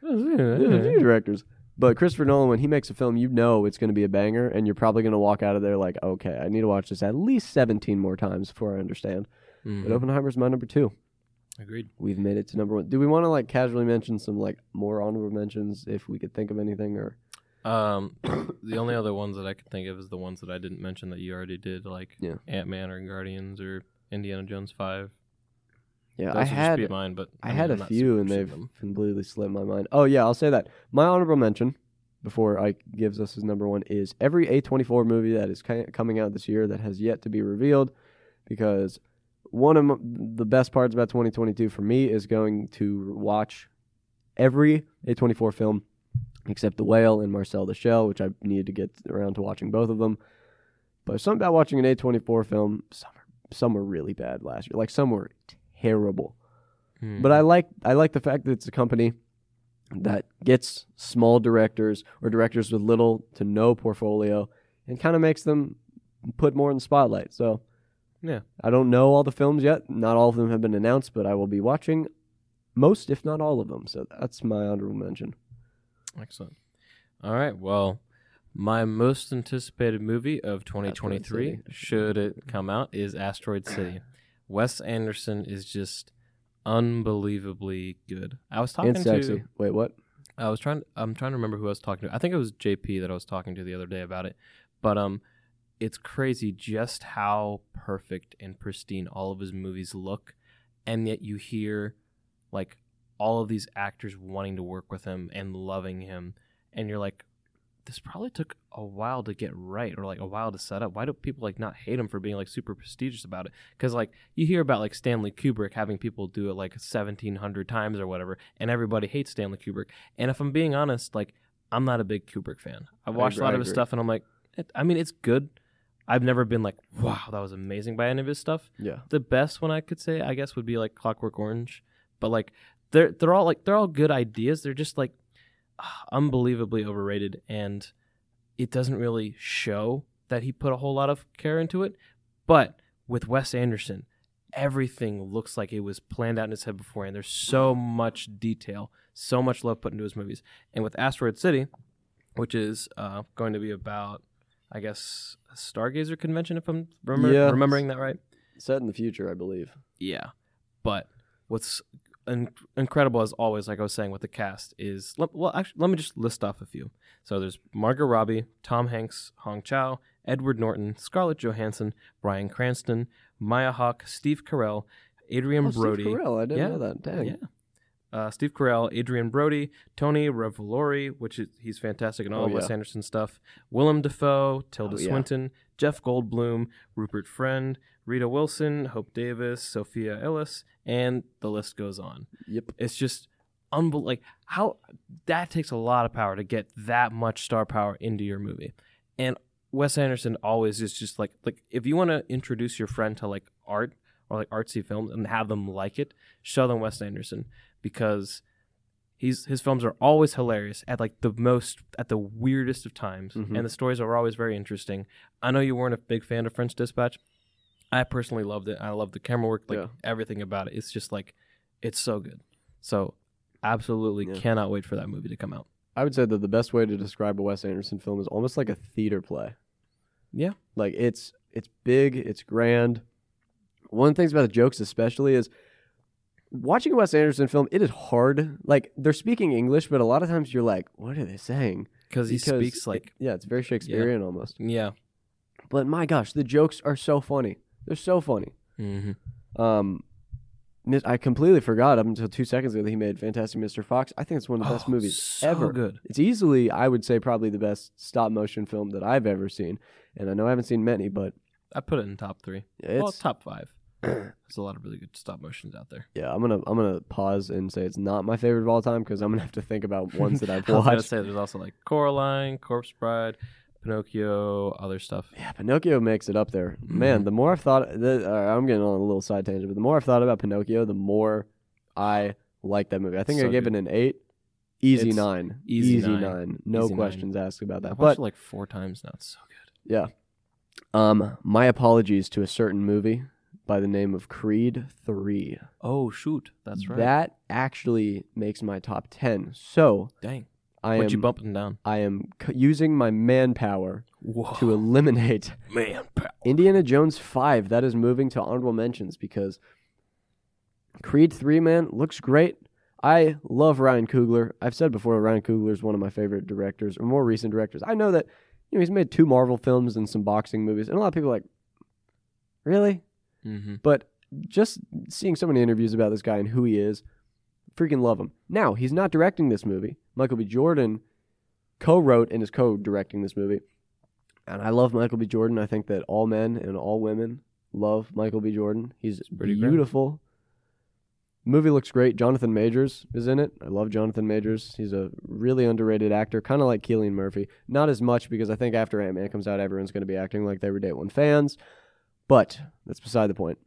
There's a few directors. But Christopher Nolan, when he makes a film, you know it's going to be a banger, and you're probably going to walk out of there like, okay, I need to watch this at least 17 more times before I understand. Mhm. But Oppenheimer's my number two. Agreed. We've made it to number one. Do we want to like casually mention some like more honorable mentions if we could think of anything? Or Um, the only other ones that I could think of is the ones that I didn't mention that you already did, like Yeah. Ant Man or Guardians or Indiana Jones Five. Yeah, Those I had be mine, but I mean, had I'm a few, and they've them. completely slipped my mind. Oh yeah, I'll say that. My honorable mention before Ike gives us his number one is every A24 movie that is coming out this year that has yet to be revealed, because one of the best parts about 2022 for me is going to watch every A24 film except The Whale and Marcel the Shell, which I needed to get around to watching both of them. But something about watching an A24 film, some are, some were really bad last year. Like some were terrible. Hmm. But I like I like the fact that it's a company that gets small directors or directors with little to no portfolio and kind of makes them put more in the spotlight. So Yeah. I don't know all the films yet. Not all of them have been announced, but I will be watching most, if not all of them. So that's my honorable mention. Excellent. All right. Well, my most anticipated movie of 2023, should it come out, is Asteroid City. Wes Anderson is just unbelievably good. I was talking and sexy. to Wait, what? I was trying I'm trying to remember who I was talking to. I think it was JP that I was talking to the other day about it. But um it's crazy just how perfect and pristine all of his movies look and yet you hear like all of these actors wanting to work with him and loving him and you're like this probably took a while to get right or like a while to set up. Why do people like not hate him for being like super prestigious about it? Because like you hear about like Stanley Kubrick having people do it like 1700 times or whatever, and everybody hates Stanley Kubrick. And if I'm being honest, like I'm not a big Kubrick fan. I've I watched agree- a lot of his stuff, and I'm like, it, I mean, it's good. I've never been like, wow, that was amazing by any of his stuff. Yeah. The best one I could say, I guess, would be like Clockwork Orange. But like, they're they're all like they're all good ideas. They're just like unbelievably overrated, and it doesn't really show that he put a whole lot of care into it. But with Wes Anderson, everything looks like it was planned out in his head beforehand. There's so much detail, So much love put into his movies. And with Asteroid City, which is uh, going to be about, I guess, a Stargazer convention, if I'm remember, Yeah. remembering that right. Set in the future, I believe. Yeah, but what's in- incredible as always, like I was saying with the cast, is well, actually, let me just list off a few. So there's Margot Robbie, Tom Hanks, Hong Chau, Edward Norton, Scarlett Johansson, Bryan Cranston, Maya Hawke, Steve Carell, Adrien oh, Brody. Steve Carell, I didn't Yeah. know that. Dang. Yeah. Uh, Steve Carell, Adrien Brody, Tony Revolori, which is he's fantastic in all Oh, of Wes. Anderson stuff. Willem Dafoe, Tilda Oh, yeah. Swinton, Jeff Goldblum, Rupert Friend, Rita Wilson, Hope Davis, Sophia Lillis, and the list goes on. Yep. It's just unbelievable. Like how that takes a lot of power to get that much star power into your movie, and Wes Anderson always is just like like if you want to introduce your friend to like art or like artsy films and have them like it, show them Wes Anderson because he's his films are always hilarious at like the most at the weirdest of times, Mhm. and the stories are always very interesting. I know you weren't a big fan of French Dispatch. I personally loved it. I love the camera work, like Yeah. everything about it. It's just like it's so good. So absolutely Yeah. cannot wait for that movie to come out. I would say that the best way to describe a Wes Anderson film is almost like a theater play. Yeah. Like it's it's big, it's grand. One of the things about the jokes especially is watching a Wes Anderson film, it is hard. Like they're speaking English, but a lot of times you're like, what are they saying? Because he speaks like yeah, it's very Shakespearean almost. yeah. But my gosh, the jokes are so funny. They're so funny. Mm-hmm. Um, I completely forgot up until two seconds ago that he made Fantastic Mr. Fox. I think it's one of the best movies so ever. good. It's easily, I would say, probably the best stop motion film that I've ever seen. And I know I haven't seen many, but I put it in top three. it's well, top five. There's a lot of really good stop motions out there. yeah. I'm gonna I'm gonna pause and say it's not my favorite of all time because I'm gonna have to think about ones that I've watched. I was gonna say there's also like Coraline, Corpse Bride, Pinocchio, other stuff. Yeah, Pinocchio makes it up there. Man, Mhm. the more I've thought, the, uh, I'm getting on a little side tangent, but the more I've thought about Pinocchio, the more I like that movie. I think I gave good. it an eight. Easy It's nine. easy nine. nine. No Easy nine. questions asked about that. I've But it like four times now. It's so good. Yeah. Um, my apologies to a certain movie by the name of Creed 3. Oh shoot, that's right. That actually makes my top 10. So, Dang. I What'd you am bump them down? I am c- using my manpower Whoa. to eliminate man power. Indiana Jones 5. That is moving to honorable mentions because Creed 3 man looks great. I love Ryan Coogler. I've said before Ryan Coogler is one of my favorite directors or more recent directors. I know that you know he's made two Marvel films and some boxing movies and a lot of people are like really? Mm-hmm. But just seeing so many interviews about this guy and who he is, freaking love him. Now, he's not directing this movie. Michael B. Jordan co wrote and is co directing this movie. And I love Michael B. Jordan. I think that all men and all women love Michael B. Jordan. He's pretty great. beautiful. Movie looks great. Jonathan Majors is in it. I love Jonathan Majors. He's a really underrated actor, kind of like Cillian Murphy. Not as much because I think after Ant Man comes out, everyone's going to be acting like they were Day One fans. But that's beside the point.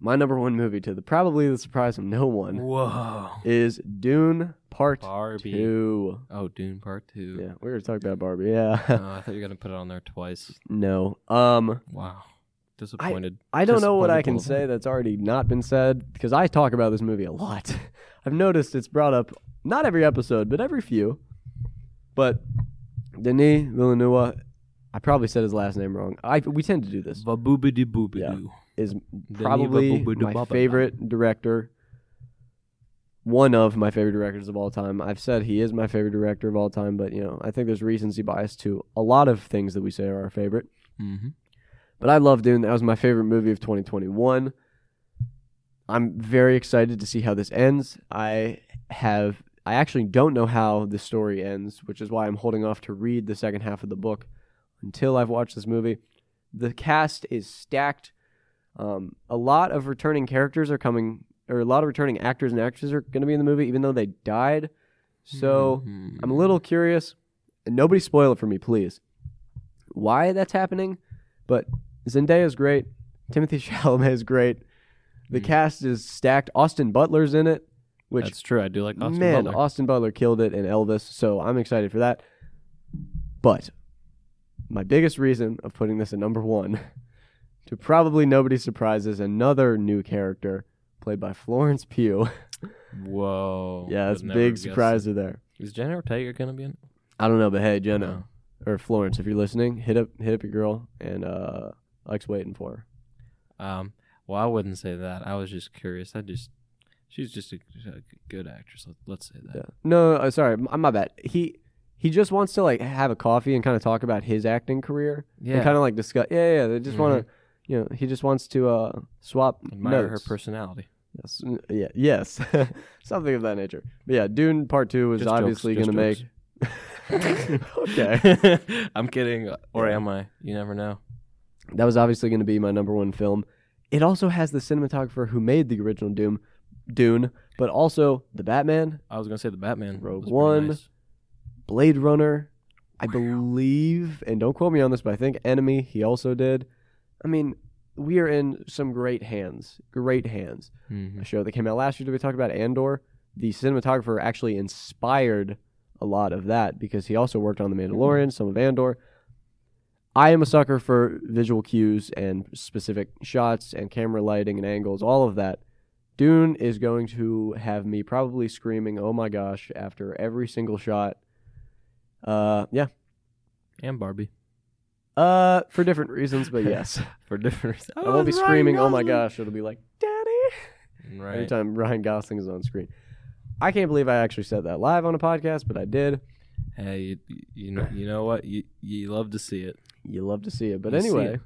My number one movie, to the probably the surprise of no one, Whoa. is Dune Part Barbie. Two. Oh, Dune Part Two. Yeah, we were talking about Barbie. Yeah, Oh, I thought you were gonna put it on there twice. no. Um, Wow. Disappointed. I don't know what I can say that's already not been said because I talk about this movie a lot. I've noticed it's brought up not every episode, but every few. But Denis Villeneuve, I probably said his last name wrong. I we tend to do this. Vaboobity boobidoo. Is probably my favorite director. One of my favorite directors of all time. I've said he is my favorite director of all time, but you know, I think there's recency bias to a lot of things that we say are our favorite. Mm-hmm. But I love Dune. That was my favorite movie of 2021. I'm very excited to see how this ends. I have I actually don't know how the story ends, which is why I'm holding off to read the second half of the book until I've watched this movie. The cast is stacked. Um, a lot of returning characters are coming, or a lot of returning actors and actresses are going to be in the movie, even though they died. So Mhm. I'm a little curious, and nobody spoil it for me, please. Why that's happening? But Zendaya is great. Timothée Chalamet is great. The Mm. cast is stacked. Austin Butler's in it, which That's true. I do like Austin man, Butler. Austin Butler killed it in Elvis. So I'm excited for that. But my biggest reason of putting this at number one, to probably nobody's surprise, is another new character played by Florence Pugh. Whoa. yeah, that's a big surprise there. Is Jenna Ortega gonna be in? it? I don't know, but hey, Jenna or Florence, if you're listening, hit up hit up your girl and uh Ike's waiting for her. Um. Well, I wouldn't say that. I was just curious. I just, she's just a, a good actress. Let, let's say that. Yeah. No, uh, sorry, m- my bad. He he just wants to like have a coffee and kind of talk about his acting career Yeah. and kind of like discuss. Yeah, yeah. They just want to, you know, he just wants to uh swap admire notes. her personality. Yes, yeah, yes, something of that nature. But yeah, Dune Part Two is Just obviously going to make. okay, I'm kidding, or am I? You never know. that was obviously going to be my number one film. It also has the cinematographer who made the original Doom, Dune, but also the Batman, I was gonna say the Batman. Rogue One. nice. Blade Runner, I believe, and don't quote me on this, but I think Enemy he also did. I mean, we are in some great hands, great hands. Mhm. A show that came out last year that we talked about, Andor. The cinematographer actually inspired a lot of that because he also worked on The Mandalorian, some of Andor. I am a sucker for visual cues and specific shots and camera lighting and angles, all of that. Dune is going to have me probably screaming, "Oh my gosh!" after every single shot. Uh, yeah. And Barbie Uh, for different reasons, but yes, for different reasons. I won't be screaming, "Oh my gosh!" It'll be like, "Daddy!" Right. Anytime Ryan Gosling is on screen. I can't believe I actually said that live on a podcast, but I did. Hey, you, you know, you know what? You you love to see it. You love to see it. But You anyway, it.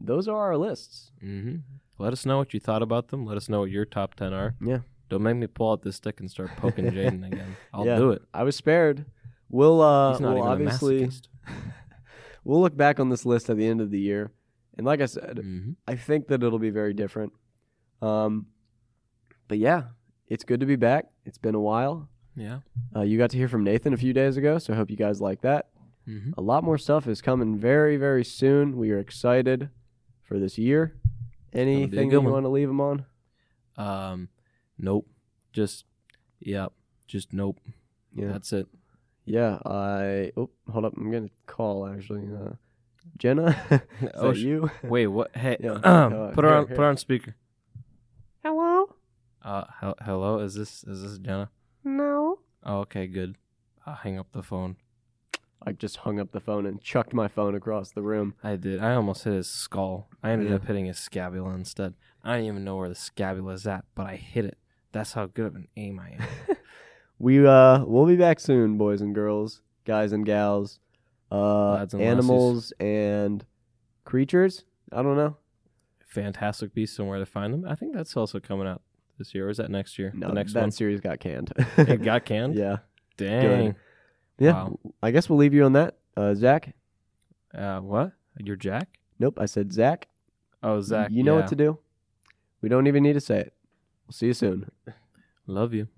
those are our lists. hmm Let us know what you thought about them. Let us know what your top ten are. Yeah. Don't make me pull out this stick and start poking Jaden again. I'll Yeah. do it. I was spared. We'll uh we'll obviously we'll look back on this list at the end of the year. And like I said, Mhm. I think that it'll be very different. Um but yeah, it's good to be back. It's been a while. Yeah. Uh, you got to hear from Nathan a few days ago, so I hope you guys like that. hmm A lot more stuff is coming very, very soon. We are excited for this year. Anything you want to leave them on? Um, nope. Just, yeah. Just nope. Yeah, That's it. Yeah. I oh, hold up. I'm gonna call actually. Uh, Jenna, is oh, that sh- you? wait. What? Hey, Yeah. Uh, put her on. Put her on speaker. Hello. Uh, hel- hello. Is this is this Jenna? No. Oh, okay. Good. I'll hang up the phone. I just hung up the phone and chucked my phone across the room. I did. I almost hit his skull. I ended Yeah. up hitting his scapula instead. I don't even know where the scapula is at, but I hit it. That's how good of an aim I am. We uh, we'll be back soon, boys and girls, guys and gals, uh, Lads and animals and creatures. I don't know. Fantastic Beasts and Where to Find Them. I think that's also coming out this year. Or is that next year? No, the next that one. series got canned. It got canned. yeah, Dang. yeah. Wow. I guess we'll leave you on that. Uh, Zach. Uh, what? You're Jack? Nope, I said Zach. Oh, Zach. You know yeah. what to do. We don't even need to say it. We'll see you soon. Love you.